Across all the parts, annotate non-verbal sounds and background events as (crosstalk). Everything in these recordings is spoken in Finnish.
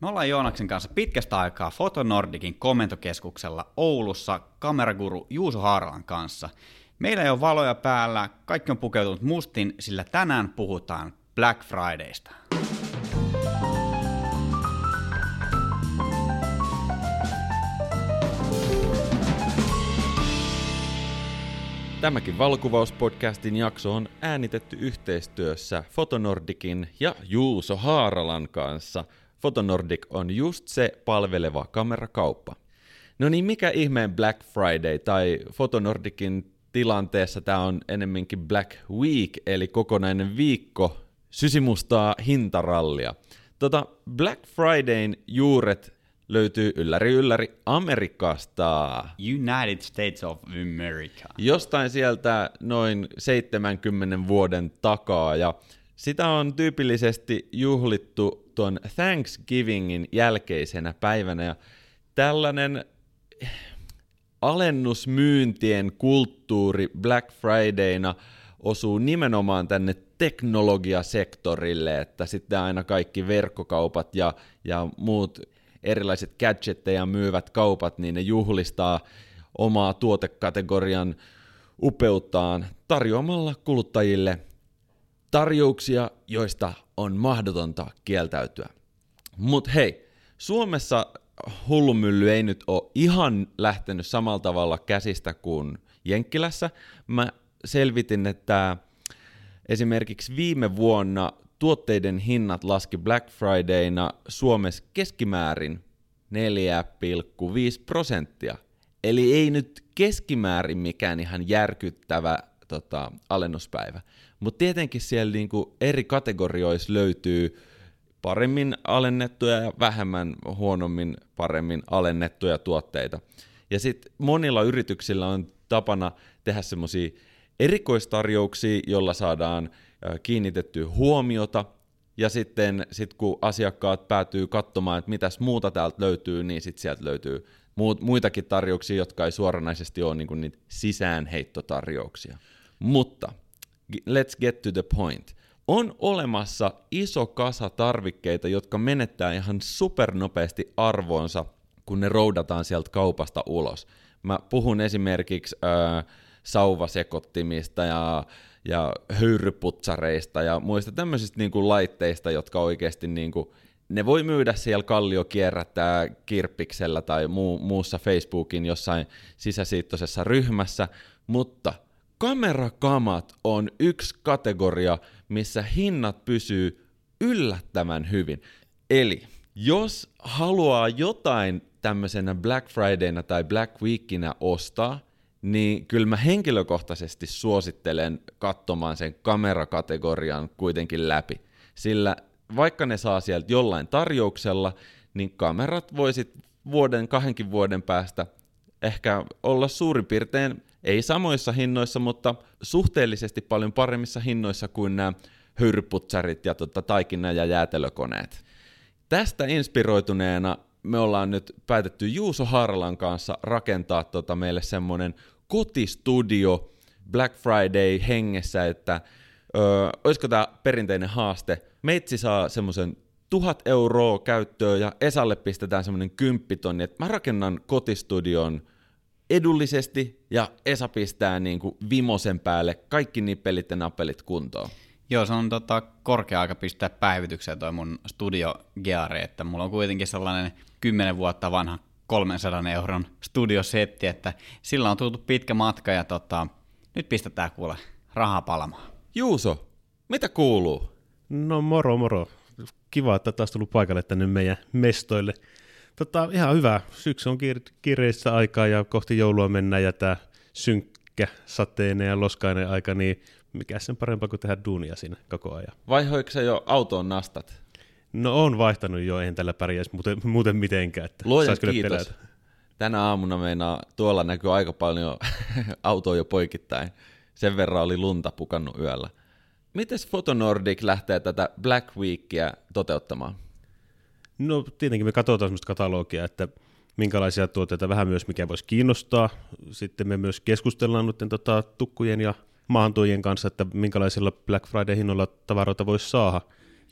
Me ollaan Joonaksen kanssa pitkästä aikaa Fotonordikin komentokeskuksella Oulussa kameraguru Juuso Haaralan kanssa. Meillä ei ole valoja päällä, kaikki on pukeutunut mustin, sillä tänään puhutaan Black Fridaysta. Tämäkin valokuvauspodcastin jakso on äänitetty yhteistyössä Fotonordikin ja Juuso Haaralan kanssa. Fotonordik on just se palveleva kamerakauppa. No niin, mikä ihmeen Black Friday tai Fotonordikin tilanteessa tämä on enemminkin Black Week, eli kokonainen viikko sysimustaa hintarallia. Tota, Black Fridayn juuret löytyy ylläri ylläri Amerikasta. United States of America. Jostain sieltä noin 70 vuoden takaa ja sitä on tyypillisesti juhlittu tuon Thanksgivingin jälkeisenä päivänä ja tällainen alennusmyyntien kulttuuri Black Fridayna osuu nimenomaan tänne teknologiasektorille, että sitten aina kaikki verkkokaupat ja, ja muut erilaiset gadgetteja myyvät kaupat, niin ne juhlistaa omaa tuotekategorian upeuttaan tarjoamalla kuluttajille tarjouksia, joista on mahdotonta kieltäytyä. Mutta hei, Suomessa hullumylly ei nyt ole ihan lähtenyt samalla tavalla käsistä kuin Jenkkilässä. Mä selvitin, että esimerkiksi viime vuonna tuotteiden hinnat laski Black Fridayna Suomessa keskimäärin 4,5 prosenttia. Eli ei nyt keskimäärin mikään ihan järkyttävä tota, alennuspäivä. Mutta tietenkin siellä niinku eri kategorioissa löytyy paremmin alennettuja ja vähemmän huonommin paremmin alennettuja tuotteita. Ja sitten monilla yrityksillä on tapana tehdä semmoisia erikoistarjouksia, jolla saadaan kiinnitettyä huomiota, ja sitten sit kun asiakkaat päätyy katsomaan, että mitäs muuta täältä löytyy, niin sitten sieltä löytyy muitakin tarjouksia, jotka ei suoranaisesti ole niin niitä sisäänheittotarjouksia. Mutta let's get to the point. On olemassa iso kasa tarvikkeita, jotka menettää ihan supernopeasti arvoonsa, kun ne roudataan sieltä kaupasta ulos. Mä puhun esimerkiksi äh, sauvasekottimista ja ja höyryputsareista ja muista tämmöisistä niin kuin laitteista, jotka oikeasti niin kuin, ne voi myydä siellä kallio kierrättää kirppiksellä tai muu, muussa Facebookin jossain sisäsiittoisessa ryhmässä, mutta kamerakamat on yksi kategoria, missä hinnat pysyy yllättävän hyvin. Eli jos haluaa jotain tämmöisenä Black Fridayna tai Black Weekinä ostaa, niin kyllä mä henkilökohtaisesti suosittelen katsomaan sen kamerakategorian kuitenkin läpi. Sillä vaikka ne saa sieltä jollain tarjouksella, niin kamerat voisit vuoden, kahdenkin vuoden päästä ehkä olla suurin piirtein, ei samoissa hinnoissa, mutta suhteellisesti paljon paremmissa hinnoissa kuin nämä höyryputsarit ja tota, taikina- ja jäätelökoneet. Tästä inspiroituneena me ollaan nyt päätetty Juuso Harlan kanssa rakentaa tota meille semmonen kotistudio Black Friday hengessä, että öö, olisiko tämä perinteinen haaste. Meitsi saa semmoisen tuhat euroa käyttöön ja Esalle pistetään semmoinen kymppitonni, että mä rakennan kotistudion edullisesti ja Esa pistää niin kuin vimosen päälle kaikki nippelit ja nappelit kuntoon. Joo, se on tota, korkea aika pistää päivitykseen toi mun studio Geare, että mulla on kuitenkin sellainen 10 vuotta vanha 300 euron studiosetti, että sillä on tultu pitkä matka ja tota, nyt pistetään kuule rahaa palamaan. Juuso, mitä kuuluu? No moro moro. Kiva, että taas tullut paikalle tänne meidän mestoille. Tota, ihan hyvä. Syksy on kiire- kiireistä aikaa ja kohti joulua mennään ja tämä synkkä, sateinen ja loskainen aika, niin mikä sen parempaa kuin tehdä duunia siinä koko ajan. Vaihoiko se jo autoon nastat? No on vaihtanut jo, eihän tällä pärjäisi muuten, muuten mitenkään. Että Luojan kiitos. Pelätä. Tänä aamuna meinaa, tuolla näkyy aika paljon (laughs) autoa jo poikittain. Sen verran oli lunta pukannut yöllä. Miten Fotonordic lähtee tätä Black Weekia toteuttamaan? No tietenkin me katsotaan sellaista katalogia, että minkälaisia tuotteita vähän myös mikä voisi kiinnostaa. Sitten me myös keskustellaan nyt tota, tukkujen ja maantuojien kanssa, että minkälaisilla Black Friday-hinnoilla tavaroita voisi saada.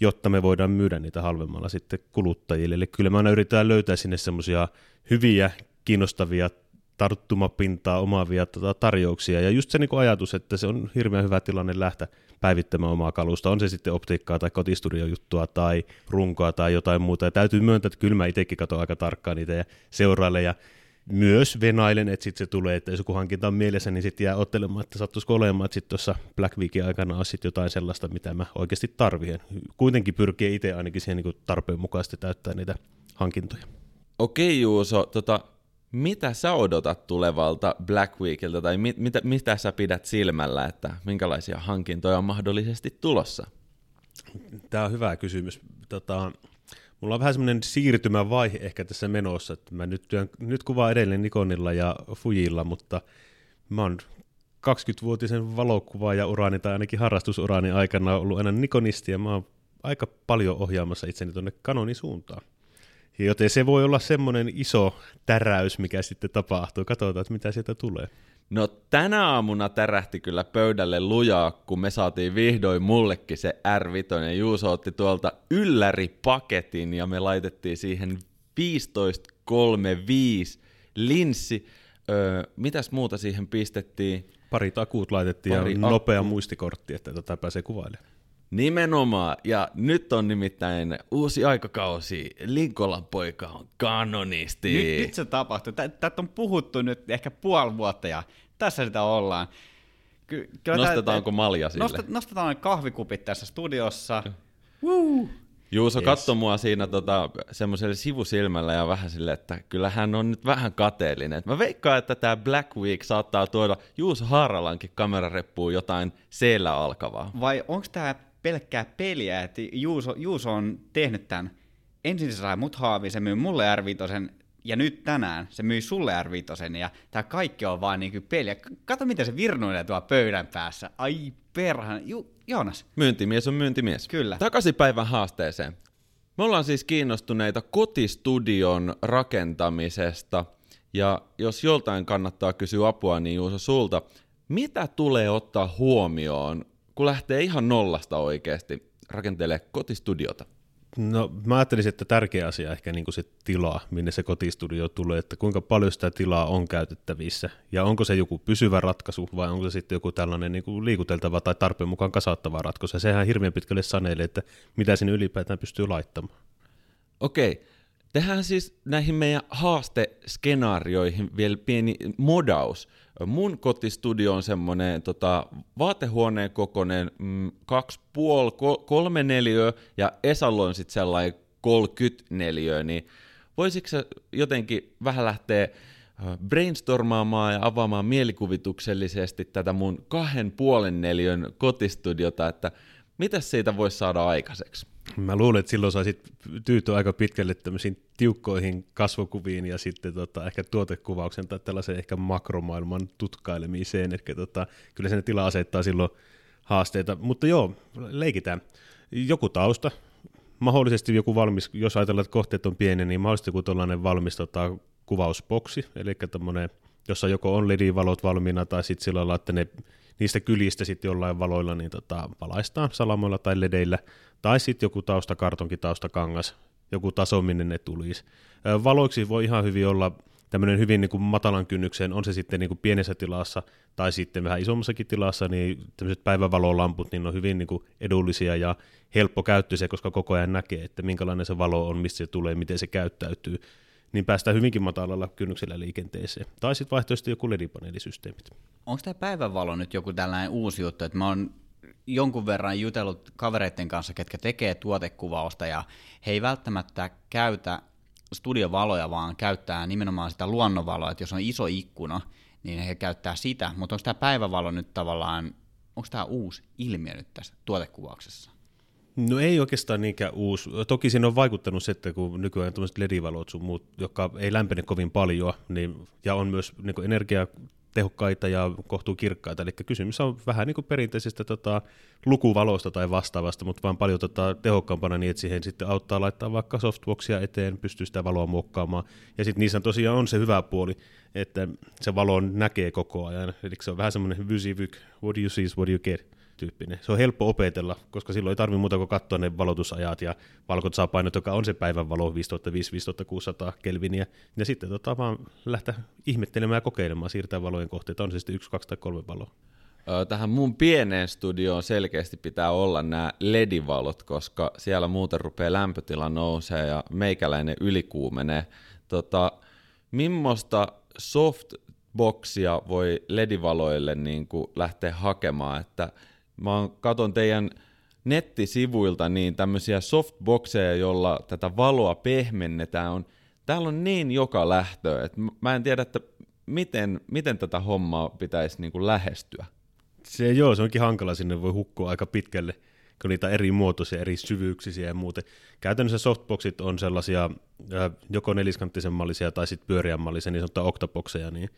jotta me voidaan myydä niitä halvemmalla sitten kuluttajille. Eli kyllä me aina yritetään löytää sinne semmoisia hyviä, kiinnostavia tarttumapintaa omaavia tota, tarjouksia. Ja just se niin ajatus, että se on hirveän hyvä tilanne lähteä päivittämään omaa kalusta, on se sitten optiikkaa tai kotistudiojuttua tai runkoa tai jotain muuta. Ja täytyy myöntää, että kyllä mä itsekin katson aika tarkkaan niitä ja seurailen ja myös venailen, että sitten se tulee, että jos joku hankinta on mielessä, niin sitten jää ottelemaan, että sattuisiko olemaan, että sitten tuossa Black Weekin aikana on sitten jotain sellaista, mitä mä oikeasti tarvitsen. Kuitenkin pyrkii itse ainakin siihen niin tarpeen mukaisesti täyttää niitä hankintoja. Okei Juuso, tota, mitä sä odotat tulevalta Black Weekiltä, tai mit, mitä, mitä sä pidät silmällä, että minkälaisia hankintoja on mahdollisesti tulossa? Tämä on hyvä kysymys. Tota, mulla on vähän semmoinen siirtymävaihe ehkä tässä menossa, että mä nyt, työn, nyt kuvaan edelleen Nikonilla ja Fujilla, mutta mä oon 20-vuotisen valokuvaaja-urani tai ainakin harrastusurani aikana ollut aina Nikonisti ja mä oon aika paljon ohjaamassa itseni tuonne Canonin suuntaan. Joten se voi olla semmoinen iso täräys, mikä sitten tapahtuu. Katsotaan, että mitä sieltä tulee. No tänä aamuna tärähti kyllä pöydälle lujaa, kun me saatiin vihdoin mullekin se R5, ja Juuso otti tuolta ylläripaketin, ja me laitettiin siihen 1535 linssi. Öö, mitäs muuta siihen pistettiin? Pari takuut laitettiin Pari ja nopea akku. muistikortti, että tätä pääsee kuvailemaan. Nimenomaan, ja nyt on nimittäin uusi aikakausi. Linkolan poika on kanonisti. Nyt, nyt se tapahtuu. Tätä on puhuttu nyt ehkä puoli vuotta, ja tässä sitä ollaan. Ky- Nostetaanko tää, malja sille? Nostet, nostetaan kahvikupit tässä studiossa. Woo! Juuso yes. katsoi mua siinä tota, semmoiselle sivusilmällä ja vähän sille, että kyllä hän on nyt vähän kateellinen. Mä veikkaan, että tämä Black Week saattaa tuoda Juuso Haaralankin kamerareppuun jotain siellä alkavaa. Vai onko tämä pelkkää peliä, että Juuso, Juuso on tehnyt tämän. Ensin se sai mut haaviin, se myy mulle r ja nyt tänään se myi sulle r ja tämä kaikki on vaan niinku peliä. Kato, miten se virnuilee tuolla pöydän päässä. Ai perhan. Ju, Joonas. Myyntimies on myyntimies. Kyllä. Takaisin päivän haasteeseen. Me ollaan siis kiinnostuneita kotistudion rakentamisesta, ja jos joltain kannattaa kysyä apua, niin Juuso sulta, mitä tulee ottaa huomioon, kun lähtee ihan nollasta oikeasti rakentelemaan kotistudiota? No mä ajattelisin, että tärkeä asia ehkä niin kuin se tila, minne se kotistudio tulee, että kuinka paljon sitä tilaa on käytettävissä ja onko se joku pysyvä ratkaisu vai onko se sitten joku tällainen niin kuin liikuteltava tai tarpeen mukaan kasattava ratkaisu. Ja sehän hirveän pitkälle sanelee, että mitä sinne ylipäätään pystyy laittamaan. Okei, tehdään siis näihin meidän haasteskenaarioihin vielä pieni modaus. Mun kotistudio on semmoinen tota, vaatehuoneen kokoinen, mm, kaksi puoli, kolme neliöä, ja Esalla on sitten sellainen 30 neliöä, niin voisitko sä jotenkin vähän lähteä brainstormaamaan ja avaamaan mielikuvituksellisesti tätä mun kahden puolen neliön kotistudiota, että mitä siitä voisi saada aikaiseksi? Mä luulen, että silloin saisit tyytyä aika pitkälle tämmöisiin tiukkoihin kasvokuviin ja sitten tota, ehkä tuotekuvauksen tai tällaisen ehkä makromaailman tutkailemiseen. Eli tota, kyllä sen tila asettaa silloin haasteita. Mutta joo, leikitään. Joku tausta, mahdollisesti joku valmis, jos ajatellaan, että kohteet on pieni, niin mahdollisesti joku tällainen valmis tota, kuvausboksi, eli tämmöinen, jossa joko on LED-valot valmiina tai sitten sillä lailla, että ne niistä kylistä sitten jollain valoilla niin tota, valaistaan salamoilla tai ledeillä, tai sitten joku taustakartonki, taustakangas, joku taso, minne ne tulisi. Valoiksi voi ihan hyvin olla tämmöinen hyvin niin kuin matalan kynnykseen, on se sitten niin kuin pienessä tilassa tai sitten vähän isommassakin tilassa, niin tämmöiset päivävalolamput niin on hyvin niin kuin edullisia ja helppo käyttöisiä, koska koko ajan näkee, että minkälainen se valo on, mistä se tulee, miten se käyttäytyy niin päästään hyvinkin matalalla kynnyksellä liikenteeseen. Tai sitten vaihtoehtoisesti joku LED-paneelisysteemit. Onko tämä päivänvalo nyt joku tällainen uusi juttu, että mä oon jonkun verran jutellut kavereiden kanssa, ketkä tekee tuotekuvausta, ja he ei välttämättä käytä studiovaloja, vaan käyttää nimenomaan sitä luonnonvaloa, että jos on iso ikkuna, niin he käyttää sitä, mutta onko tämä päivävalo nyt tavallaan, onko tämä uusi ilmiö nyt tässä tuotekuvauksessa? No ei oikeastaan niinkään uusi. Toki siinä on vaikuttanut se, että kun nykyään tämmöiset LED-valot sun muut, jotka ei lämpene kovin paljon, niin, ja on myös niin energiatehokkaita ja kohtuu kirkkaita. Eli kysymys on vähän niin kuin perinteisestä tota, lukuvalosta tai vastaavasta, mutta vaan paljon tota, tehokkaampana niin, että siihen sitten auttaa laittaa vaikka softboxia eteen, pystyy sitä valoa muokkaamaan. Ja sitten niissä tosiaan on se hyvä puoli, että se valo näkee koko ajan. Eli se on vähän semmoinen vysivyk, what you see is what you get. Tyyppinen. Se on helppo opetella, koska silloin ei tarvitse muuta kuin katsoa ne valotusajat ja valkotasapainot, joka on se päivän valo 5500-5600 kelviniä. Ja sitten tota, vaan lähteä ihmettelemään ja kokeilemaan, siirtää valojen kohteita, on se sitten yksi, kaksi tai kolme valoa. Tähän mun pieneen studioon selkeästi pitää olla nämä ledivalot, koska siellä muuten rupeaa lämpötila nousee ja meikäläinen ylikuumenee. Tota, Mimmosta softboxia voi ledivaloille niin kuin lähteä hakemaan? Että mä katon teidän nettisivuilta niin tämmöisiä softboxeja, jolla tätä valoa pehmennetään. On, täällä on niin joka lähtö, että mä en tiedä, että miten, miten tätä hommaa pitäisi niin kuin lähestyä. Se joo, se onkin hankala, sinne voi hukkua aika pitkälle kun niitä eri muotoisia, eri syvyyksisiä ja muuten. Käytännössä softboxit on sellaisia joko neliskanttisen mallisia tai sitten pyöriän mallisia, niin sanottuja octoboxeja, niin,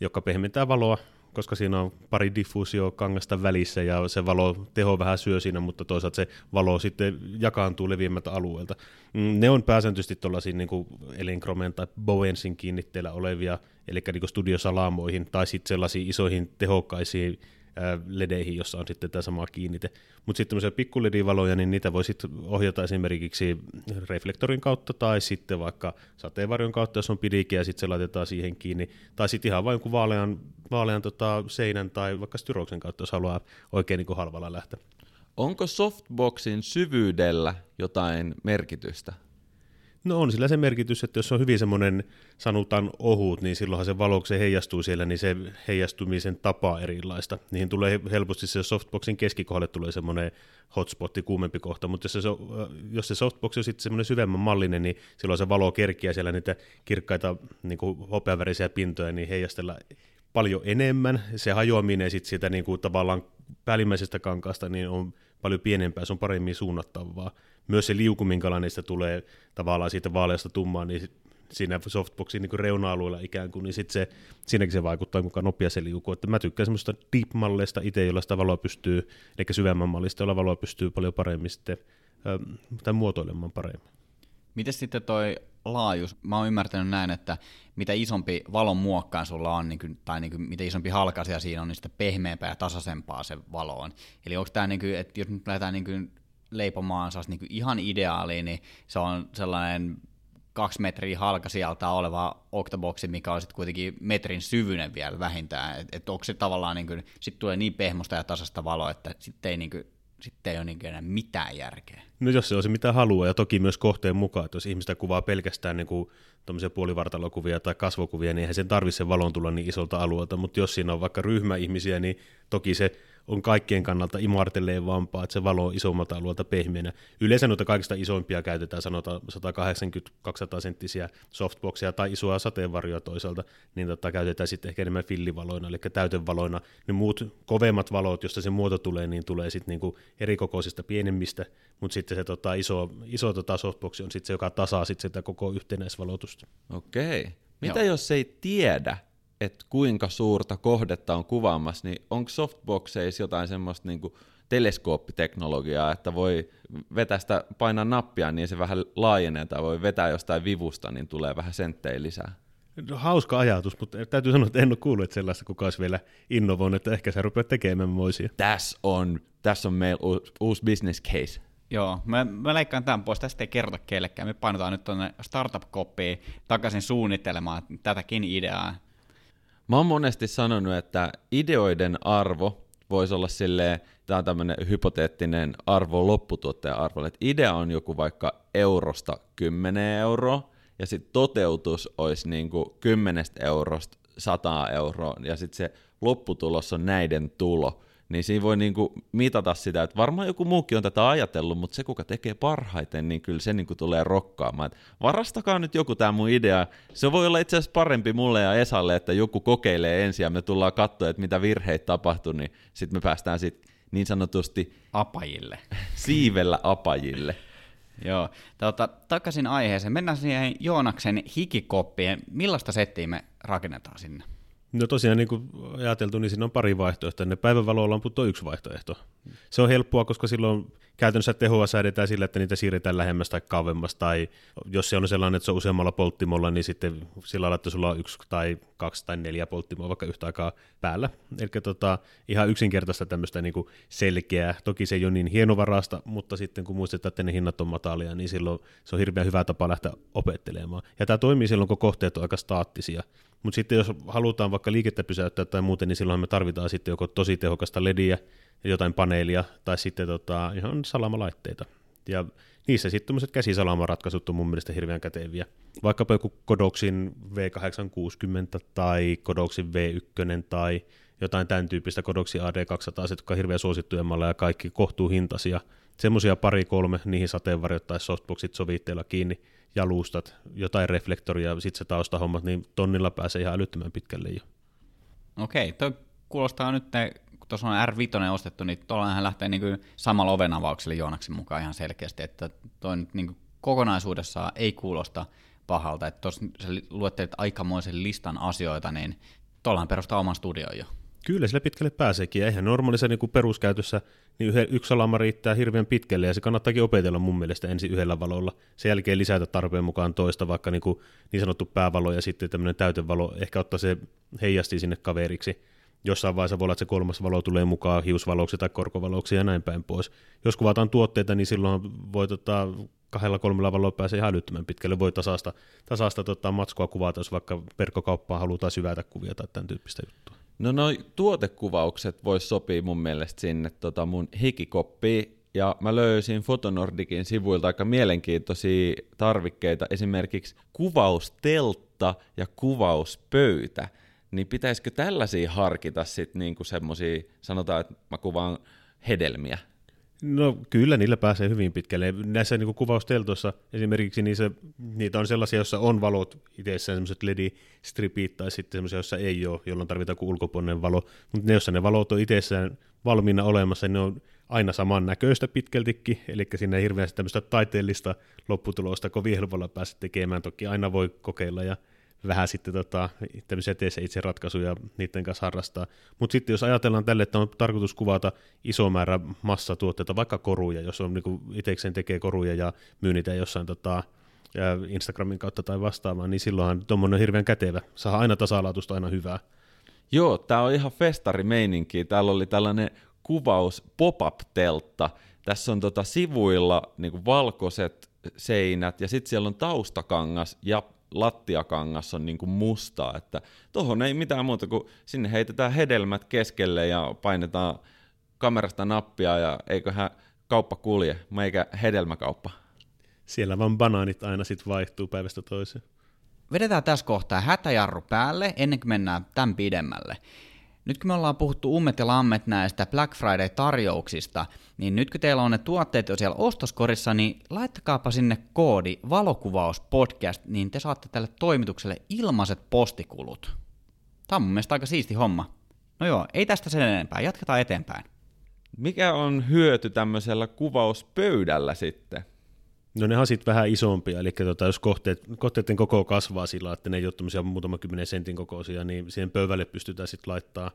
jotka pehmentää valoa, koska siinä on pari diffuusio kangasta välissä ja se valo teho vähän syö siinä, mutta toisaalta se valo sitten jakaantuu leviämmältä alueelta. Mm, ne on pääsääntöisesti tuollaisia niin elinkromen tai Bowensin kiinnitteillä olevia, eli niin studiosalamoihin tai sitten sellaisiin isoihin tehokkaisiin ledeihin, jossa on sitten tämä sama kiinnite. Mutta sitten tämmöisiä pikkuledivaloja, niin niitä voi sitten ohjata esimerkiksi reflektorin kautta tai sitten vaikka sateenvarjon kautta, jos on pidike ja sitten se laitetaan siihen kiinni. Tai sitten ihan vain jonkun vaalean, vaalean tota, seinän tai vaikka styroksen kautta, jos haluaa oikein niin halvalla lähteä. Onko softboxin syvyydellä jotain merkitystä? No on sillä se merkitys, että jos on hyvin semmoinen sanotaan ohut, niin silloinhan se valo, se heijastuu siellä, niin se heijastumisen tapa erilaista. Niihin tulee helposti se softboxin keskikohdalle tulee semmoinen hotspotti, kuumempi kohta, mutta jos se, jos se softbox on sitten semmoinen syvemmän mallinen, niin silloin se valo kerkiä siellä niitä kirkkaita niin hopeavärisiä pintoja, niin heijastella paljon enemmän. Se hajoaminen sitten siitä niin kuin tavallaan päällimmäisestä kankaasta niin on paljon pienempää, se on paremmin suunnattavaa myös se liuku, minkälainen sitä tulee tavallaan siitä vaaleasta tummaan, niin siinä softboxin niin reuna-alueella ikään kuin, niin sit se, siinäkin se vaikuttaa, kuinka nopea se liukuu. Että mä tykkään semmoista deep-malleista itse, jolla sitä valoa pystyy, eli syvemmän mallista, jolla valoa pystyy paljon paremmin sitten, tai muotoilemaan paremmin. Miten sitten toi laajuus? Mä oon ymmärtänyt näin, että mitä isompi valon muokkaan sulla on, niin kuin, tai niin kuin, mitä isompi halkasia siinä on, niin sitä pehmeämpää ja tasaisempaa se valo on. Eli onko tämä, niin kuin, että jos nyt lähdetään niin kuin leipomaan se niin ihan ideaali, niin se on sellainen kaksi metriä halka sieltä oleva octoboxi, mikä on sitten kuitenkin metrin syvyinen vielä vähintään. Että et onko se tavallaan, niin kuin, sit tulee niin pehmosta ja tasasta valoa, että sitten ei, niin sitten ei ole niin enää mitään järkeä. No jos se on se mitä haluaa, ja toki myös kohteen mukaan, että jos ihmistä kuvaa pelkästään niin kuin puolivartalokuvia tai kasvokuvia, niin eihän sen tarvitse valon tulla niin isolta alueelta, mutta jos siinä on vaikka ryhmä ihmisiä, niin toki se on kaikkien kannalta imartelevampaa, että se valo on isommalta alueelta pehmeänä. Yleensä noita kaikista isoimpia käytetään, sanotaan 180-200 senttisiä softboxia tai isoa sateenvarjoa toisaalta, niin tota, käytetään sitten ehkä enemmän fillivaloina, eli täytevaloina. Ne muut kovemmat valot, josta se muoto tulee, niin tulee sitten niinku erikokoisista pienemmistä, mutta sitten se tota, iso, iso tota softbox on sitten se, joka tasaa sitten sitä koko yhtenäisvalotusta. Okei. Mitä Joo. jos ei tiedä, että kuinka suurta kohdetta on kuvaamassa, niin onko softboxeissa jotain semmoista niin teleskooppiteknologiaa, että voi vetää sitä, painaa nappia, niin se vähän laajenee, tai voi vetää jostain vivusta, niin tulee vähän senttejä lisää. No, hauska ajatus, mutta täytyy sanoa, että en ole kuullut, että sellaista kukaan olisi vielä innovoinut, että ehkä sä rupeat tekemään moisia. Tässä on, tässä on meillä uusi, uusi business case. Joo, mä, mä leikkaan tämän pois, tästä ei kerrota kellekään. Me painutaan nyt tuonne startup-koppiin takaisin suunnittelemaan tätäkin ideaa. Mä oon monesti sanonut, että ideoiden arvo voisi olla silleen, tämä on tämmöinen hypoteettinen arvo lopputuottajan arvo, että idea on joku vaikka eurosta 10 euroa, ja sitten toteutus olisi niin kuin 10 eurosta 100 euroa, ja sitten se lopputulos on näiden tulo niin siinä voi niinku mitata sitä, että varmaan joku muukin on tätä ajatellut, mutta se, kuka tekee parhaiten, niin kyllä se niinku tulee rokkaamaan. Et varastakaa nyt joku tämä mun idea. Se voi olla itse asiassa parempi mulle ja Esalle, että joku kokeilee ensin ja me tullaan katsoa, että mitä virheitä tapahtuu, niin sitten me päästään sit niin sanotusti apajille. (laughs) siivellä apajille. Joo, tota, takaisin aiheeseen. Mennään siihen Joonaksen hikikoppiin. Millaista settiä me rakennetaan sinne? No tosiaan niin kuin ajateltu, niin siinä on pari vaihtoehtoa. Ne päivänvalolamput on yksi vaihtoehto. Se on helppoa, koska silloin käytännössä tehoa säädetään sillä, että niitä siirretään lähemmäs tai kauemmas, tai jos se on sellainen, että se on useammalla polttimolla, niin sitten sillä lailla, että sulla on yksi tai kaksi tai neljä polttimoa vaikka yhtä aikaa päällä. Eli tota, ihan yksinkertaista tämmöistä niin kuin selkeää. Toki se ei ole niin hienovarasta, mutta sitten kun muistetaan, että ne hinnat on matalia, niin silloin se on hirveän hyvä tapa lähteä opettelemaan. Ja tämä toimii silloin, kun kohteet on aika staattisia. Mutta sitten jos halutaan vaikka liikettä pysäyttää tai muuten, niin silloin me tarvitaan sitten joko tosi tehokasta lediä, jotain paneelia tai sitten tota, ihan salamalaitteita. Ja niissä sitten tämmöiset käsisalamaratkaisut on mun mielestä hirveän käteviä. Vaikkapa joku Kodoksin V860 tai Kodoksin V1 tai jotain tämän tyyppistä Kodoksin AD200, jotka on hirveän suosittuja malleja ja kaikki kohtuuhintaisia. Semmoisia pari kolme, niihin sateenvarjot tai softboxit sovitteilla kiinni, jalustat, jotain reflektoria, sitten se taustahommat, niin tonnilla pääsee ihan älyttömän pitkälle jo. Okei, toi kuulostaa nyt, kun tuossa on R5 ostettu, niin tuollahan lähtee niin kuin samalla ovenavauksella Joonaksen mukaan ihan selkeästi, että toi nyt niin kuin kokonaisuudessaan ei kuulosta pahalta, että tuossa sä luettelit aikamoisen listan asioita, niin tuollahan perustaa oman studion jo. Kyllä, sille pitkälle pääseekin. Ja eihän normaalissa niin peruskäytössä niin yhden, yksi salama riittää hirveän pitkälle, ja se kannattaakin opetella mun mielestä ensin yhdellä valolla. Sen jälkeen lisätä tarpeen mukaan toista, vaikka niin, kuin niin sanottu päävalo ja sitten tämmöinen täytevalo, ehkä ottaa se heijasti sinne kaveriksi. Jossain vaiheessa voi olla, että se kolmas valo tulee mukaan hiusvaloksi tai korkovaloksi ja näin päin pois. Jos kuvataan tuotteita, niin silloin voi tota, kahdella kolmella valolla pääsee ihan älyttömän pitkälle. Voi tasaista, tasaista tota, matskua kuvata, jos vaikka verkkokauppaan halutaan syvätä kuvia tai tämän tyyppistä juttua. No noi tuotekuvaukset vois sopia mun mielestä sinne tota mun hikikoppiin, ja mä löysin Fotonordikin sivuilta aika mielenkiintoisia tarvikkeita, esimerkiksi kuvausteltta ja kuvauspöytä. Niin pitäisikö tällaisia harkita sitten niinku semmosia, sanotaan, että mä kuvaan hedelmiä, No kyllä, niillä pääsee hyvin pitkälle. Näissä niin kuvausteltoissa esimerkiksi niissä, niitä on sellaisia, joissa on valot itsessään, sellaiset LED-stripit tai sitten sellaisia, joissa ei ole, jolloin tarvitaan kuin ulkopuolinen valo. Mutta ne, joissa ne valot on itsessään valmiina olemassa, ne on aina saman näköistä pitkältikin, eli siinä ei hirveästi tämmöistä taiteellista lopputulosta kovin helpolla päästä tekemään. Toki aina voi kokeilla ja vähän sitten tota, tämmöisiä itse ratkaisuja niiden kanssa harrastaa. Mutta sitten jos ajatellaan tälle, että on tarkoitus kuvata iso määrä massatuotteita, vaikka koruja, jos on niin itsekseen tekee koruja ja myy niitä jossain tota, Instagramin kautta tai vastaavaan, niin silloinhan tuommoinen on hirveän kätevä. Saa aina tasalaatusta, aina hyvää. Joo, tämä on ihan festarimeininki. Täällä oli tällainen kuvaus pop-up-teltta. Tässä on tota sivuilla niin valkoiset seinät ja sitten siellä on taustakangas ja lattiakangas on niin kuin mustaa, että tuohon ei mitään muuta kuin sinne heitetään hedelmät keskelle ja painetaan kamerasta nappia ja eiköhän kauppa kulje, meikä hedelmäkauppa. Siellä vaan banaanit aina sitten vaihtuu päivästä toiseen. Vedetään tässä kohtaa hätäjarru päälle ennen kuin mennään tämän pidemmälle. Nyt kun me ollaan puhuttu ummet ja lammet näistä Black Friday-tarjouksista, niin nyt kun teillä on ne tuotteet jo siellä ostoskorissa, niin laittakaapa sinne koodi valokuvauspodcast, niin te saatte tälle toimitukselle ilmaiset postikulut. Tämä on mun mielestä aika siisti homma. No joo, ei tästä sen enempää, jatketaan eteenpäin. Mikä on hyöty tämmöisellä kuvauspöydällä sitten? No ne on sitten vähän isompia, eli tota, jos kohteet, kohteiden koko kasvaa sillä, että ne ei ole muutama kymmenen sentin kokoisia, niin siihen pöydälle pystytään sitten laittaa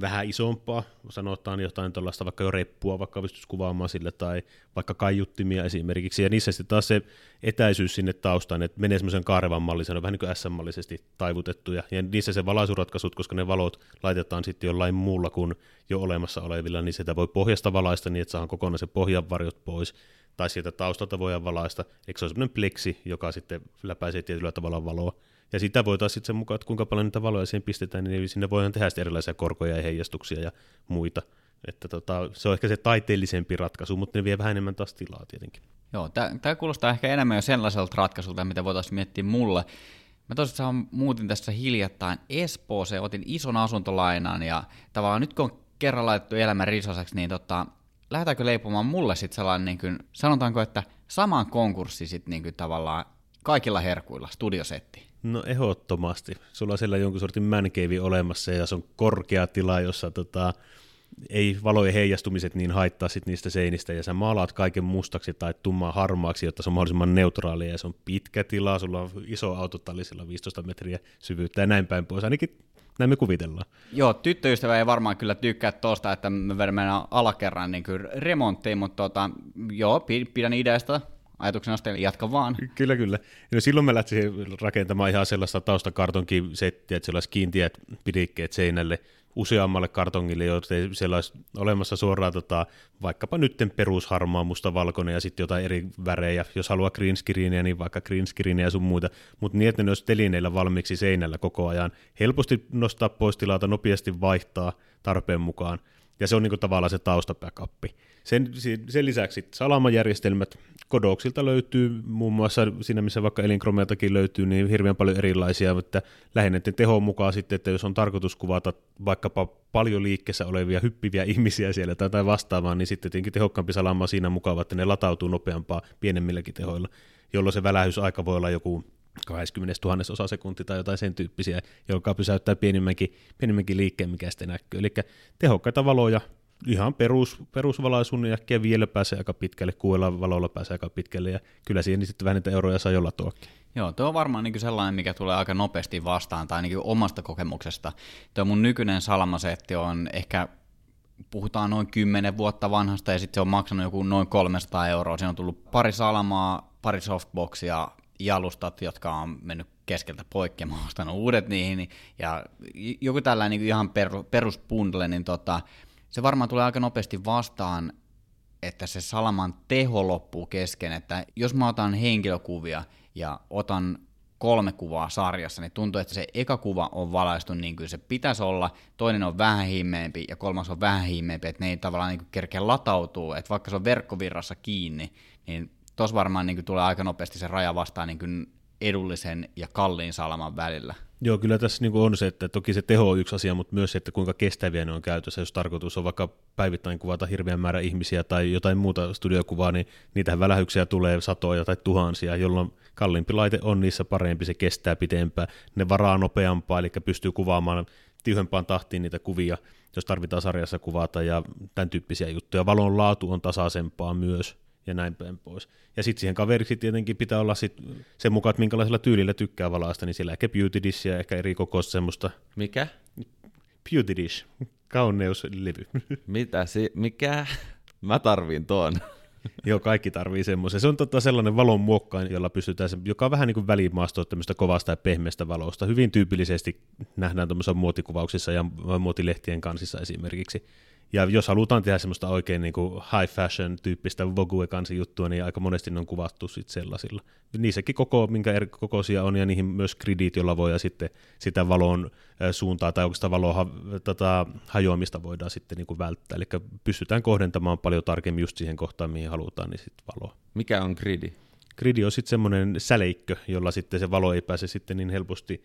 vähän isompaa, sanotaan jotain tuollaista vaikka jo reppua, vaikka pystyisi kuvaamaan sille, tai vaikka kaiuttimia esimerkiksi, ja niissä sitten taas se etäisyys sinne taustaan, että menee semmoisen kaarevan mallisen, vähän niin kuin SM-mallisesti taivutettuja, ja niissä se valaisuratkaisut, koska ne valot laitetaan sitten jollain muulla kuin jo olemassa olevilla, niin sitä voi pohjasta valaista niin, että saadaan kokonaan se pohjan varjot pois, tai sieltä taustalta voidaan valaista, eikö se ole semmoinen pleksi, joka sitten läpäisee tietyllä tavalla valoa. Ja sitä voitaisiin sitten sen mukaan, että kuinka paljon niitä valoja siihen pistetään, niin sinne voidaan tehdä erilaisia korkoja ja heijastuksia ja muita. Että tota, se on ehkä se taiteellisempi ratkaisu, mutta ne vie vähän enemmän taas tilaa tietenkin. Joo, tämä kuulostaa ehkä enemmän jo sellaiselta ratkaisulta, mitä voitaisiin miettiä mulle. Mä tosiaan muutin tässä hiljattain Espooseen, otin ison asuntolainan ja tavallaan nyt kun on kerran laitettu elämän risaseksi, niin tota, lähdetäänkö leipomaan mulle sitten sellainen, niin kuin, sanotaanko, että saman konkurssi sitten niin tavallaan kaikilla herkuilla, studiosetti? No ehdottomasti. Sulla on siellä jonkun sortin mancave olemassa ja se on korkea tila, jossa tota, ei valojen heijastumiset niin haittaa sit niistä seinistä, ja sä maalaat kaiken mustaksi tai tummaa harmaaksi, jotta se on mahdollisimman neutraalia, ja se on pitkä tila, sulla on iso autotalli, sillä 15 metriä syvyyttä ja näin päin pois. Ainakin Näin me kuvitellaan. Joo, tyttöystävä ei varmaan kyllä tykkää tuosta, että me vedämme alakerran niin kyllä remonttiin, mutta tota, joo, pidän ideasta ajatuksena sitten jatka vaan. Kyllä, kyllä. No silloin me lähtisin rakentamaan ihan sellaista taustakartonkisettiä, että sellaisi kiintiät pidikkeet seinälle useammalle kartongille, joita siellä olisi olemassa suoraan tota, vaikkapa nytten perusharmaa, musta, valkoinen ja sitten jotain eri värejä. Jos haluaa green screenia, niin vaikka green screenia ja sun muita, mutta niin, että ne olisi telineillä valmiiksi seinällä koko ajan. Helposti nostaa pois tilata, nopeasti vaihtaa tarpeen mukaan. Ja se on niin kuin tavallaan se taustabackup. Sen, sen lisäksi salamajärjestelmät Kodoksilta löytyy muun muassa siinä, missä vaikka elinkromeiltakin löytyy, niin hirveän paljon erilaisia, mutta lähinnä tehon mukaan sitten, että jos on tarkoitus kuvata vaikkapa paljon liikkeessä olevia hyppiviä (laughs) ihmisiä siellä tai, tai vastaavaa, niin sitten tietenkin tehokkaampi salama siinä mukaan, että ne latautuu nopeampaa pienemmilläkin tehoilla, jolloin se välähysaika voi olla joku 20 000 osa sekunti tai jotain sen tyyppisiä, joka pysäyttää pienimmänkin, pienimmänkin liikkeen, mikä sitten näkyy. Eli tehokkaita valoja, ihan perus, perusvalaisun ja keviellä pääsee aika pitkälle, kuuella valolla pääsee aika pitkälle, ja kyllä siihen sitten vähän niitä euroja saa jolla tuokki. Joo, tuo on varmaan niin sellainen, mikä tulee aika nopeasti vastaan, tai niin omasta kokemuksesta. Tuo mun nykyinen salamasetti on ehkä, puhutaan noin 10 vuotta vanhasta, ja sitten se on maksanut joku noin 300 euroa. Siinä on tullut pari salamaa, pari softboxia, jalustat, jotka on mennyt keskeltä poikki, mä oon uudet niihin, ja joku tällainen niin ihan peruspundle, niin tota, se varmaan tulee aika nopeasti vastaan, että se salaman teho loppuu kesken, että jos mä otan henkilökuvia ja otan kolme kuvaa sarjassa, niin tuntuu, että se eka kuva on valaistu niin kuin se pitäisi olla, toinen on vähän himmeempi ja kolmas on vähän himmeempi, että ne ei tavallaan niin kerkeä latautuu, että vaikka se on verkkovirrassa kiinni, niin tos varmaan niin kuin tulee aika nopeasti se raja vastaan niin kuin edullisen ja kalliin salaman välillä. Joo, kyllä tässä niin on se, että toki se teho on yksi asia, mutta myös se, että kuinka kestäviä ne on käytössä. Jos tarkoitus on vaikka päivittäin kuvata hirveän määrä ihmisiä tai jotain muuta studiokuvaa, niin niitä välähyksiä tulee satoja tai tuhansia, jolloin kalliimpi laite on niissä parempi, se kestää pitempään, ne varaa nopeampaa, eli pystyy kuvaamaan tiuhempaan tahtiin niitä kuvia, jos tarvitaan sarjassa kuvata ja tämän tyyppisiä juttuja. Valon laatu on tasaisempaa myös ja näin päin pois. Ja sitten siihen kaveriksi tietenkin pitää olla sit sen mukaan, että minkälaisella tyylillä tykkää valaasta, niin sillä ehkä beauty dishia, ehkä eri kokoista semmoista. Mikä? Beauty dish, kauneuslevy. (laughs) Mitä si- mikä? Mä tarviin tuon. (laughs) Joo, kaikki tarvii semmoisen. Se on totta sellainen valon muokkain, jolla pystytään, joka on vähän niin kuin välimaastoa tämmöistä kovasta ja pehmeästä valosta. Hyvin tyypillisesti nähdään tuommoisissa muotikuvauksissa ja muotilehtien kansissa esimerkiksi. Ja jos halutaan tehdä semmoista oikein niin kuin high fashion tyyppistä Vogue kansi juttua, niin aika monesti ne on kuvattu sitten sellaisilla. Niissäkin koko, minkä eri kokoisia on, ja niihin myös gridit, jolla voi sitten sitä valon suuntaa tai oikeastaan valon ha, tota, hajoamista voidaan sitten niin kuin välttää. Eli pystytään kohdentamaan paljon tarkemmin just siihen kohtaan, mihin halutaan, niin sitten valoa. Mikä on gridi? Gridi on sitten semmoinen säleikkö, jolla sitten se valo ei pääse sitten niin helposti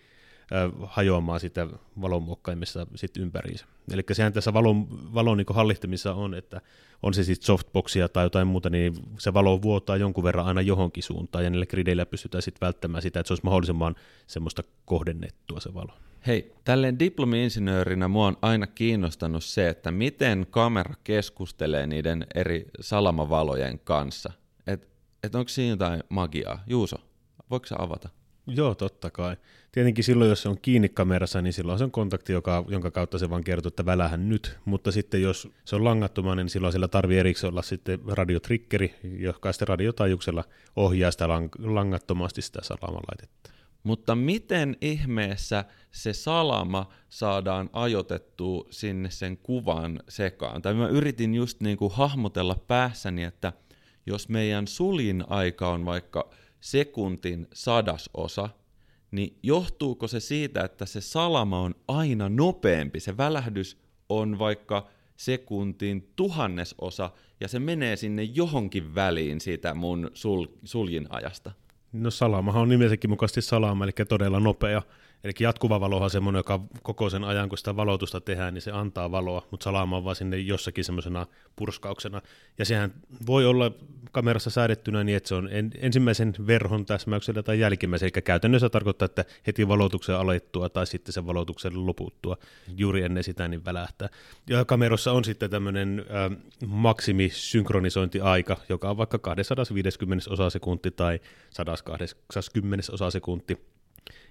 hajoamaan sitä valonmuokkaimessa sitten ympäriinsä. Eli sehän tässä valon, valon niin hallittamissa on, että on se sitten softboxia tai jotain muuta, niin se valo vuotaa jonkun verran aina johonkin suuntaan, ja niillä grideillä pystytään sitten välttämään sitä, että se olisi mahdollisimman semmoista kohdennettua se valo. Hei, tälleen diplomi-insinöörinä mua on aina kiinnostanut se, että miten kamera keskustelee niiden eri salamavalojen kanssa. Että et onko siinä jotain magiaa? Juuso, voiko sä avata? Joo, totta kai. Tietenkin silloin, jos se on kiinni kamerassa, niin silloin se on kontakti, joka, jonka kautta se vaan kertoo, että välähän nyt. Mutta sitten jos se on langattomainen, niin silloin siellä tarvii erikseen olla sitten radiotrikkeri, joka sitten radiotaajuuksella ohjaa sitä lang- langattomasti sitä salamalaitetta. Mutta miten ihmeessä se salama saadaan ajotettua sinne sen kuvan sekaan? Tai mä yritin just niin kuin hahmotella päässäni, että jos meidän sulin aika on vaikka sekuntin sadasosa, niin johtuuko se siitä, että se salama on aina nopeampi, se välähdys on vaikka sekuntin tuhannesosa, ja se menee sinne johonkin väliin siitä mun sul, suljin ajasta? No salamahan on nimensäkin mukaisesti salama, eli todella nopea. Eli jatkuva valohan on semmoinen, joka koko sen ajan, kun sitä valotusta tehdään, niin se antaa valoa, mutta salama on vaan sinne jossakin semmoisena purskauksena. Ja sehän voi olla kamerassa säädettynä niin, että se on en, ensimmäisen verhon täsmäyksellä tai jälkimmäisen, eli käytännössä tarkoittaa, että heti valotuksen alettua tai sitten sen valotuksen loputtua juuri ennen sitä niin välähtää. Ja kamerassa on sitten tämmöinen maksimisynkronisointiaika, joka on vaikka 250 osa sekunti tai 120 osa sekunti,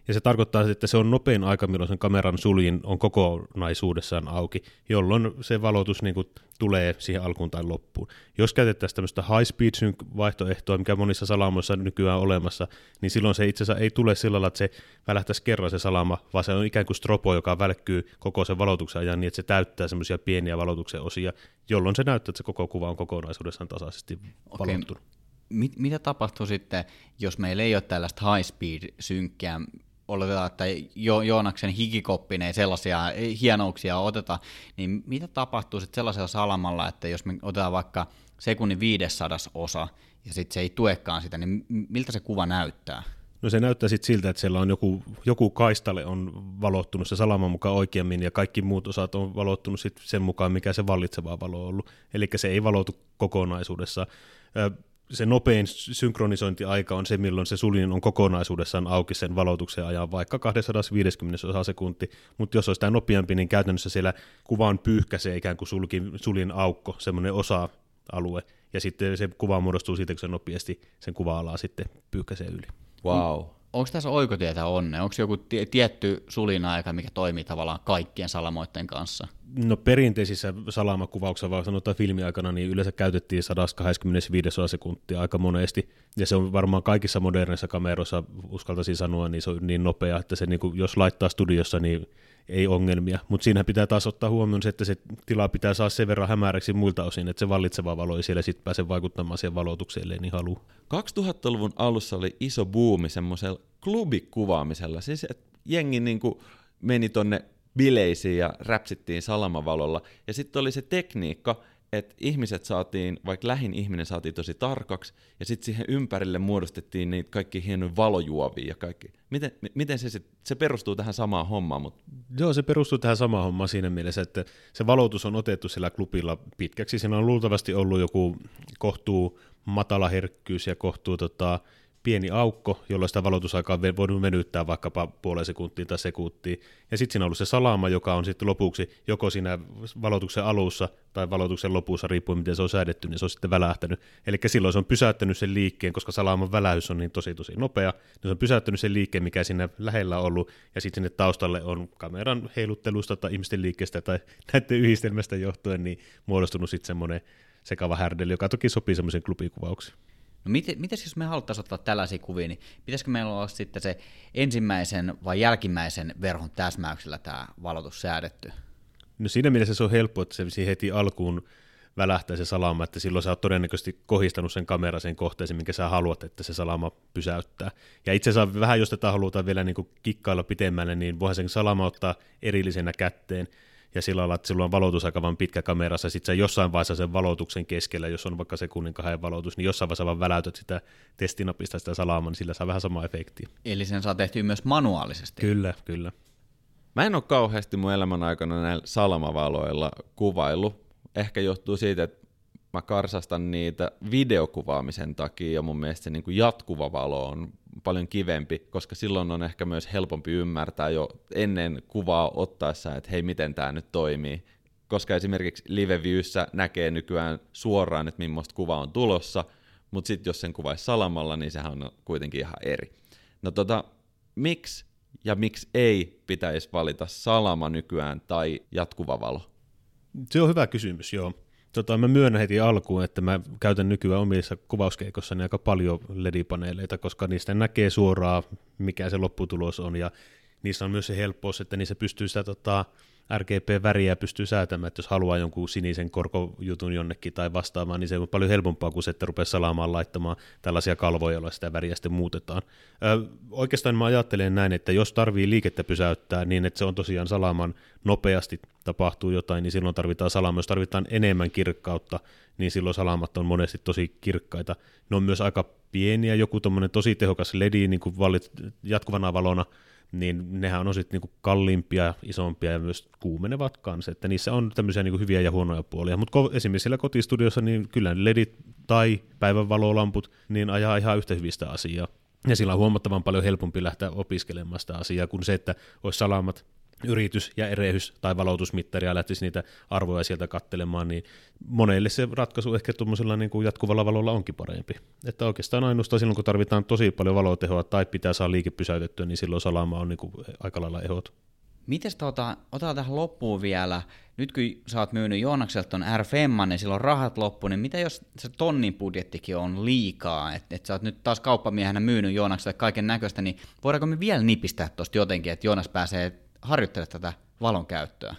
Ja se tarkoittaa, että se on nopein aika, milloin sen kameran suljin on kokonaisuudessaan auki, jolloin se valotus niin kuin, tulee siihen alkuun tai loppuun. Jos käytettäisiin tämmöistä high speed sync vaihtoehtoa, mikä monissa salamoissa nykyään on olemassa, niin silloin se itse asiassa ei tule sillä lailla, että se välähtäisi kerran se salama, vaan se on ikään kuin strobo, joka välkkyy koko sen valotuksen ajan niin, että se täyttää semmoisia pieniä valotuksen osia, jolloin se näyttää, että se koko kuva on kokonaisuudessaan tasaisesti valottunut. Okay. Mit, mitä tapahtuu sitten, jos meillä ei ole tällaista high speed synkkiä, oletetaan, että jo, Joonaksen hikikoppinen ei sellaisia hienouksia oteta, niin mitä tapahtuu sitten sellaisella salamalla, että jos me otetaan vaikka sekunnin viidessadas osa, ja sitten se ei tuekaan sitä, niin miltä se kuva näyttää? No se näyttää sitten siltä, että siellä on joku, joku kaistalle on valottunut se salaman mukaan oikeammin, ja kaikki muut osat on valottunut sit sen mukaan, mikä se vallitseva valo on ollut. Eli se ei valotu kokonaisuudessa se nopein synkronisointiaika on se, milloin se suljin on kokonaisuudessaan auki sen valotuksen ajan, vaikka 250 osa sekunti, mutta jos olisi tämä nopeampi, niin käytännössä siellä kuvan pyyhkäisee ikään kuin sulkin, suljin aukko, semmoinen osa-alue, ja sitten se kuva muodostuu siitä, kun se nopeasti sen kuva-alaa sitten pyyhkäisee yli. Wow onko tässä oikotietä onne? Onko joku t- tietty sulina-aika, mikä toimii tavallaan kaikkien salamoiden kanssa? No perinteisissä salamakuvauksissa, vaan sanotaan filmiaikana, niin yleensä käytettiin 125 sekuntia aika monesti. Ja se on varmaan kaikissa moderneissa kameroissa, uskaltaisin sanoa, niin se on niin nopea, että se niin kuin, jos laittaa studiossa, niin ei ongelmia. Mutta siinä pitää taas ottaa huomioon se, että se tila pitää saada sen verran hämäräksi muilta osin, että se vallitseva valo ei siellä sitten pääse vaikuttamaan siihen valotukseen, niin halu. 2000-luvun alussa oli iso buumi semmoisella klubikuvaamisella. Siis että jengi niinku meni tonne bileisiin ja räpsittiin salamavalolla. Ja sitten oli se tekniikka, että ihmiset saatiin, vaikka lähin ihminen saatiin tosi tarkaksi, ja sitten siihen ympärille muodostettiin niitä kaikki hienoja valojuovia ja kaikki. Miten, miten se, sit, se perustuu tähän samaan hommaan? Mutta... Joo, se perustuu tähän samaan hommaan siinä mielessä, että se valotus on otettu sillä klubilla pitkäksi. Siinä on luultavasti ollut joku kohtuu matala herkkyys ja kohtuu tota, pieni aukko, jolloin sitä valotusaikaa on voinut venyttää vaikkapa puolen sekuntiin tai sekuntiin. Ja sitten siinä on ollut se salama, joka on sitten lopuksi joko siinä valotuksen alussa tai valotuksen lopussa, riippuen miten se on säädetty, niin se on sitten välähtänyt. Eli silloin se on pysäyttänyt sen liikkeen, koska salaman välähys on niin tosi tosi nopea, niin se on pysäyttänyt sen liikkeen, mikä siinä lähellä on ollut, ja sitten sinne taustalle on kameran heiluttelusta tai ihmisten liikkeestä tai (laughs) näiden yhdistelmästä johtuen niin muodostunut sitten semmoinen sekava härdeli, joka toki sopii semmoisen klubikuvauksiin. No miten, miten jos me haluttaisiin ottaa tällaisia kuvia, niin pitäisikö meillä olla sitten se ensimmäisen vai jälkimmäisen verhon täsmäyksellä tämä valotus säädetty? No siinä mielessä se on helppo, että se heti alkuun välähtää se salama, että silloin sä oot todennäköisesti kohistanut sen kameran sen kohteeseen, minkä sä haluat, että se salama pysäyttää. Ja itse asiassa vähän, jos tätä halutaan vielä niin kikkailla pitemmälle, niin voihan sen salama ottaa erillisenä kätteen, ja sillä lailla, että sillä on valotusaika vain pitkä kamerassa, sitten sä jossain vaiheessa sen valotuksen keskellä, jos on vaikka sekunnin kahden valotus, niin jossain vaiheessa vaan väläytät sitä testinapista sitä salaamaa, niin sillä saa vähän sama efekti. Eli sen saa tehtyä myös manuaalisesti. Kyllä, kyllä. Mä en ole kauheasti mun elämän aikana näillä salamavaloilla kuvailu. Ehkä johtuu siitä, että mä karsastan niitä videokuvaamisen takia ja mun mielestä se niin kuin jatkuva valo on paljon kivempi, koska silloin on ehkä myös helpompi ymmärtää jo ennen kuvaa ottaessa, että hei, miten tämä nyt toimii. Koska esimerkiksi live-viewssä näkee nykyään suoraan, että millaista kuva on tulossa, mutta sitten jos sen kuvaisi salamalla, niin sehän on kuitenkin ihan eri. No tota, miksi ja miksi ei pitäisi valita salama nykyään tai jatkuva valo? Se on hyvä kysymys, joo. Tota, mä myönnän heti alkuun, että mä käytän nykyään omissa kuvauskeikossani aika paljon LED-paneeleita, koska niistä näkee suoraan, mikä se lopputulos on, ja niissä on myös se helppous, että niissä pystyy sitä tota, RGB-väriä pystyy säätämään, että jos haluaa jonkun sinisen korkojutun jonnekin tai vastaamaan, niin se on paljon helpompaa kuin se, että rupeaa salaamaan laittamaan tällaisia kalvoja, joilla sitä väriä sitten muutetaan. Ö, oikeastaan mä ajattelen näin, että jos tarvii liikettä pysäyttää niin, että se on tosiaan salaamaan nopeasti tapahtuu jotain, niin silloin tarvitaan salama. Jos tarvitaan enemmän kirkkautta, niin silloin salamat on monesti tosi kirkkaita. Ne on myös aika pieniä, joku tosi tehokas LED niin kuin valit jatkuvana valona, niin nehän on sitten niinku kalliimpia, isompia ja myös kuumenevat kanssa, että niissä on tämmöisiä niinku hyviä ja huonoja puolia, mutta esimerkiksi siellä kotistudiossa niin kyllä ledit tai päivänvalolamput niin ajaa ihan yhtä hyvistä asiaa. Ja sillä on huomattavan paljon helpompi lähteä opiskelemaan sitä asiaa kuin se, että olisi salamat yritys ja erehys tai valotusmittari ja lähtisi niitä arvoja sieltä kattelemaan, niin monelle se ratkaisu ehkä tuommoisella niin kuin jatkuvalla valolla onkin parempi. Että oikeastaan ainoastaan silloin, kun tarvitaan tosi paljon valotehoa tai pitää saada liike pysäytettyä, niin silloin salama on niin kuin aika lailla ehot. Mites tota, otetaan tähän loppuun vielä, nyt kun sä oot myynyt Joonakselta ton R5, niin silloin rahat loppu, niin mitä jos se tonnin budjettikin on liikaa, että et sä oot nyt taas kauppamiehenä myynyt Joonakselle kaiken näköistä, niin voidaanko me vielä nipistää tosta jotenkin, että Joonas pääsee harjoittelemaan tätä valon käyttöä?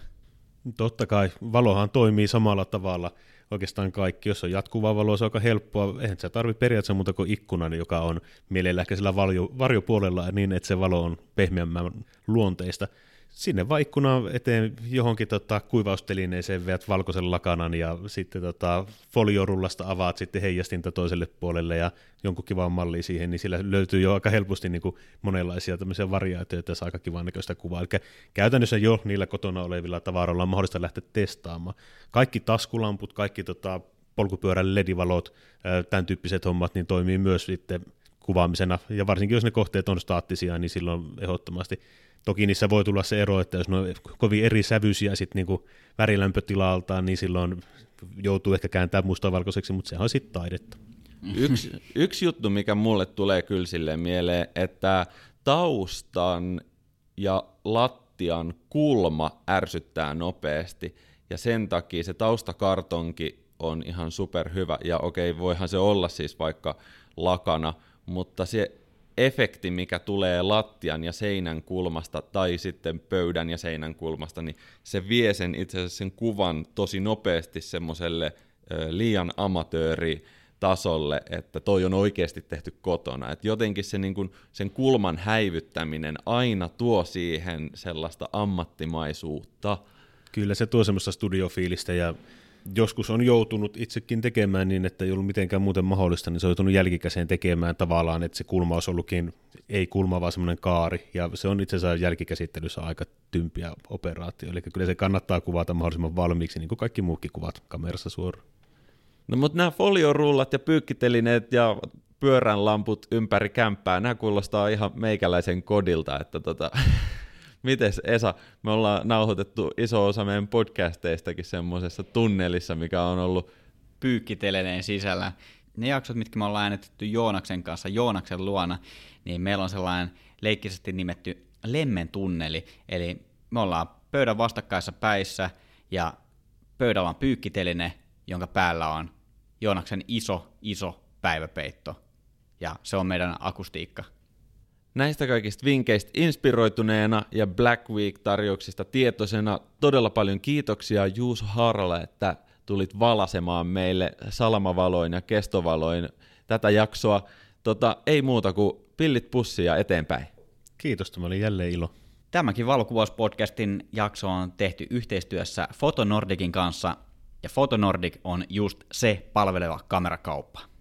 Totta kai, valohan toimii samalla tavalla oikeastaan kaikki. Jos on jatkuvaa valoa, se on aika helppoa. Eihän se tarvitse periaatteessa muuta kuin ikkunan, joka on mielellä ehkä sillä varjo, varjopuolella niin, että se valo on pehmeämmän luonteista sinne vaan eteen johonkin tota, kuivaustelineeseen veät valkoisen lakanan ja sitten tota, foliorullasta avaat sitten heijastinta toiselle puolelle ja jonkun kivan malli siihen, niin sillä löytyy jo aika helposti niin kuin monenlaisia tämmöisiä variaatioita ja saa aika kivan näköistä kuvaa. Eli käytännössä jo niillä kotona olevilla tavaroilla on mahdollista lähteä testaamaan. Kaikki taskulamput, kaikki tota, polkupyörän ledivalot, tämän tyyppiset hommat, niin toimii myös sitten kuvaamisena, ja varsinkin jos ne kohteet on staattisia, niin silloin ehdottomasti. Toki niissä voi tulla se ero, että jos ne on kovin eri sävyisiä sitten niinku värilämpötilaltaan, niin silloin joutuu ehkä kääntämään mustavalkoiseksi, mutta sehän on sitten taidetta. Yksi, yksi juttu, mikä mulle tulee kyllä sille mieleen, että taustan ja lattian kulma ärsyttää nopeasti, ja sen takia se taustakartonki on ihan superhyvä, ja okei, voihan se olla siis vaikka lakana, mutta se efekti, mikä tulee lattian ja seinän kulmasta tai sitten pöydän ja seinän kulmasta, niin se vie sen itse asiassa sen kuvan tosi nopeasti semmoiselle liian amatööri tasolle, että toi on oikeasti tehty kotona. Et jotenkin se, niin kun, sen kulman häivyttäminen aina tuo siihen sellaista ammattimaisuutta. Kyllä se tuo semmoista studiofiilistä ja joskus on joutunut itsekin tekemään niin, että ei ollut mitenkään muuten mahdollista, niin se on joutunut jälkikäseen tekemään tavallaan, että se kulma olisi ollutkin ei kulma, vaan semmoinen kaari, ja se on itse asiassa jälkikäsittelyssä aika tympiä operaatio, eli kyllä se kannattaa kuvata mahdollisimman valmiiksi, niin kuin kaikki muukin kuvat kamerassa suoraan. No mutta nämä foliorullat ja pyykkitelineet ja pyöränlamput ympäri kämppää, nämä kuulostaa ihan meikäläisen kodilta, että tota, (laughs) Mites Esa, me ollaan nauhoitettu iso osa meidän podcasteistakin semmoisessa tunnelissa, mikä on ollut pyykkiteleneen sisällä. Ne jaksot, mitkä me ollaan äänetetty Joonaksen kanssa Joonaksen luona, niin meillä on sellainen leikkisesti nimetty lemmen tunneli, eli me ollaan pöydän vastakkaissa päissä ja pöydällä on pyykkiteline, jonka päällä on Joonaksen iso, iso päiväpeitto. Ja se on meidän akustiikka. Näistä kaikista vinkkeistä inspiroituneena ja Black Week-tarjouksista tietoisena todella paljon kiitoksia Juuso Haaralle, että tulit valasemaan meille salamavaloin ja kestovaloin tätä jaksoa. Tota, ei muuta kuin pillit pussia eteenpäin. Kiitos, tämä oli jälleen ilo. Tämäkin valokuvauspodcastin jakso on tehty yhteistyössä Fotonordicin kanssa, ja Fotonordic on just se palveleva kamerakauppa.